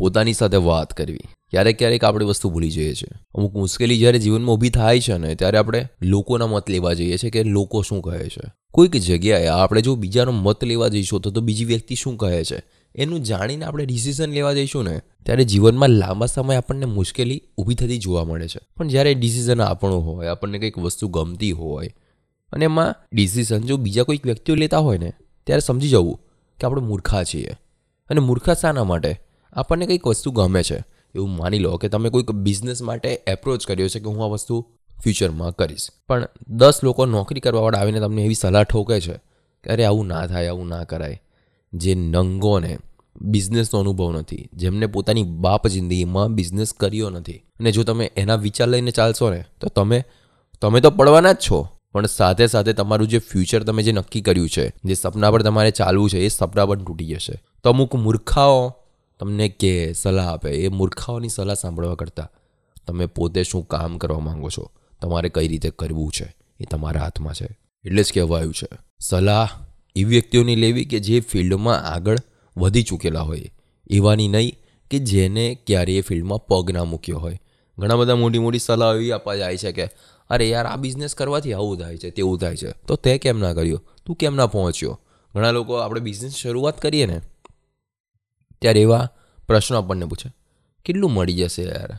પોતાની સાથે વાત કરવી. ક્યારેક ક્યારેક આપણે વસ્તુ ભૂલી જઈએ છીએ. અમુક મુશ્કેલી જ્યારે જીવનમાં ઊભી થાય છે ને, ત્યારે આપણે લોકોના મત લેવા જઈએ છીએ કે લોકો શું કહે છે. કોઈક જગ્યાએ આપણે જો બીજાનો મત લેવા જઈશું તો તો બીજી વ્યક્તિ શું કહે છે? એનું જાણીને આપણે ડિસિઝન લેવા જઈશું ને, ત્યારે જીવનમાં લાંબા સમય આપણને મુશ્કેલી ઊભી થતી જોવા મળે છે. પણ જ્યારે ડિસિઝન આપણું હોય, આપણને કંઈક વસ્તુ ગમતી હોય, અને એમાં ડિસિઝન જો બીજા કોઈક વ્યક્તિઓ લેતા હોય ને, ત્યારે સમજી જવું કે આપણે મૂર્ખા છીએ. અને મૂર્ખા શાના માટે? આપણને કંઈક વસ્તુ ગમે છે. એવું માની લો કે તમે કોઈક બિઝનેસ માટે એપ્રોચ કર્યો છે કે હું આ વસ્તુ ફ્યુચરમાં કરીશ. પણ દસ લોકો નોકરી કરવાવાળા આવીને તમને એવી સલાહ ઠોકે છે કે અરે આવું ના થાય, આવું ના કરાય. જે નંગોને બિઝનેસનો અનુભવ નથી, જેમને પોતાની બાપ જિંદગીમાં બિઝનેસ કર્યો નથી. અને જો તમે એના વિચાર લઈને ચાલશો ને, તો તમે તમે તો પડવાના જ છો. પણ સાથે સાથે તમારું જે ફ્યુચર તમે જે નક્કી કર્યું છે, જે સપના પર તમારે ચાલવું છે, એ સપના પણ તૂટી જશે. તો અમુક મૂર્ખાઓ તમને કે સલાહ આપે, એ મૂર્ખાઓની સલાહ સાંભળવા કરતાં. તમે પોતે શું કામ કરવા માંગો છો? તમારે કઈ રીતે કરવું છે? એ તમારા હાથમાં છે. એટલે જ કહેવાયું છે. સલાહ એવી વ્યક્તિઓની લેવી કે જે ફિલ્ડમાં આગળ વધી ચૂકેલા હોય. એવાની નહીં કે જેને ક્યારેય એ ફિલ્ડમાં પગ ના મૂક્યો હોય. ઘણા બધા મોટી મોટી સલાહ એવી આપવા જાય છે કે, અરે યાર, આ બિઝનેસ કરવાથી આવું થાય છે, તેવું થાય છે. તો તે કેમ ના કર્યો? તું કેમ ના પહોંચ્યો? ઘણા લોકો આપણે બિઝનેસ શરૂઆત કરીએ ને ત્યારે એવા પ્રશ્નો આપણને પૂછે. કેટલું મળી જશે યાર?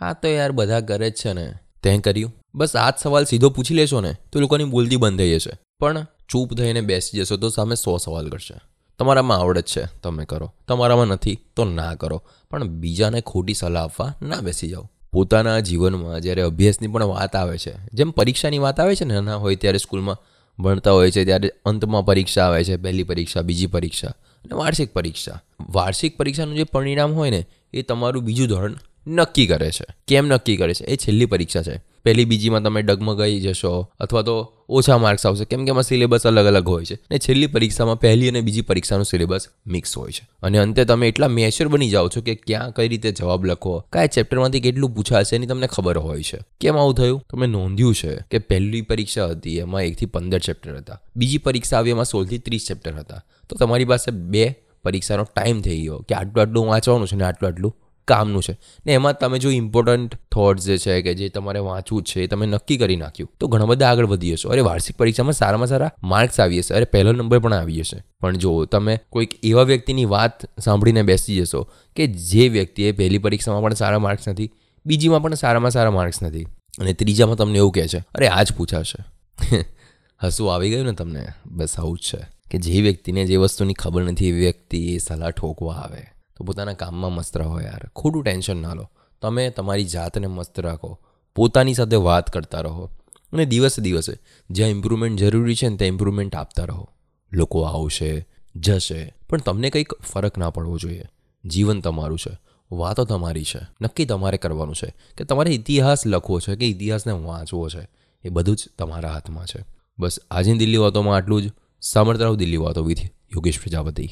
આ તો યાર બધા કરે જ છે ને. તે કર્યું? બસ આ જ સવાલ સીધો પૂછી લેશો ને, તો લોકોની બોલતી બંધ થઈ જશે. પણ ચૂપ થઈને બેસી જશો તો સામે સો સવાલ કરશે. તમારામાં આવડત છે, તમે કરો. તમારામાં નથી, તો ના કરો. પણ બીજાને ખોટી સલાહ આપવા ના બેસી જાઓ. પોતાના જીવનમાં જ્યારે અભ્યાસની પણ વાત આવે છે, જેમ પરીક્ષાની વાત આવે છે ને નાના હોય ત્યારે સ્કૂલમાં ભણતા હોય છે ત્યારે અંતમાં પરીક્ષા આવે છે, પહેલી પરીક્ષા, બીજી પરીક્ષા અને વાર્ષિક પરીક્ષા. વાર્ષિક પરીક્ષાનું જે પરિણામ હોય ને, એ તમારું બીજું ધોરણ નક્કી કરે છે. કેમ નક્કી કરે છે? એ છેલ્લી પરીક્ષા છે. પહેલી બીજીમાં તમે ડગમગાઈ જશો અથવા તો ઓછા માર્ક્સ આવશે. કેમ કે એમાં સિલેબસ અલગ અલગ હોય છે. ને છેલ્લી પરીક્ષામાં પહેલી અને બીજી પરીક્ષાનું સિલેબસ મિક્સ હોય છે. અને અંતે તમે એટલા મેચ્યોર બની જાઓ છો કે ક્યાં કઈ રીતે જવાબ લખો કયા ચેપ્ટરમાંથી કેટલું પૂછાશે એની તમને ખબર હોય છે. કેમ આવું થયું? તમે નોંધ્યું છે કે પહેલી પરીક્ષા હતી, એમાં એકથી પંદર ચેપ્ટર હતા. બીજી પરીક્ષા આવી, એમાં સોળથી ત્રીસ ચેપ્ટર હતા. તો તમારી પાસે બે પરીક્ષાનો ટાઈમ થઈ ગયો કે આટલું આટલું વાંચવાનું છે ને આટલું આટલું કામનું છે. ને એમાં તમે જો ઇમ્પોર્ટન્ટ થોટ્સ જે છે કે જે તમારે વાંચવું છે એ તમે નક્કી કરી નાખ્યું, તો ઘણા બધા આગળ વધી જશો. અરે વાર્ષિક પરીક્ષામાં સારામાં સારા માર્ક્સ આવી જશે. અરે પહેલો નંબર પણ આવી જશે. પણ જો તમે કોઈક એવા વ્યક્તિની વાત સાંભળીને બેસી જશો કે જે વ્યક્તિએ પહેલી પરીક્ષામાં પણ સારા માર્ક્સ નથી, બીજીમાં પણ સારામાં સારા માર્ક્સ નથી, અને ત્રીજામાં તમને એવું કહે છે, અરે આ જ પૂછાશે. હસવું આવી ગયું ને તમને? બસ આવું જ છે. કે જે વ્યક્તિને જે વસ્તુની ખબર નથી, એ વ્યક્તિ એ સલાહ ઠોકવા આવે. તો પોતાના કામમાં મસ્ત રહો યાર. ખોટું ટેન્શન ના લો. તમે તમારી જાતને મસ્ત રાખો. પોતાની સાથે વાત કરતા રહો. અને દિવસે દિવસે જ્યાં ઇમ્પ્રુવમેન્ટ જરૂરી છે ને ત્યાં ઇમ્પ્રુવમેન્ટ આપતા રહો. લોકો આવશે, જશે. પણ તમને કંઈક ફરક ના પડવો જોઈએ. જીવન તમારું છે. વાતો તમારી છે. નક્કી તમારે કરવાનું છે. કે તમારે ઇતિહાસ લખવો છે કે ઇતિહાસને વાંચવો છે. એ બધું જ તમારા હાથમાં છે. બસ, આજની દિલ્હી વાતોમાં આટલું જ. સાંભળતા રહો દિલ્હી વાતો વિથ યોગેશ પ્રજાપતિ.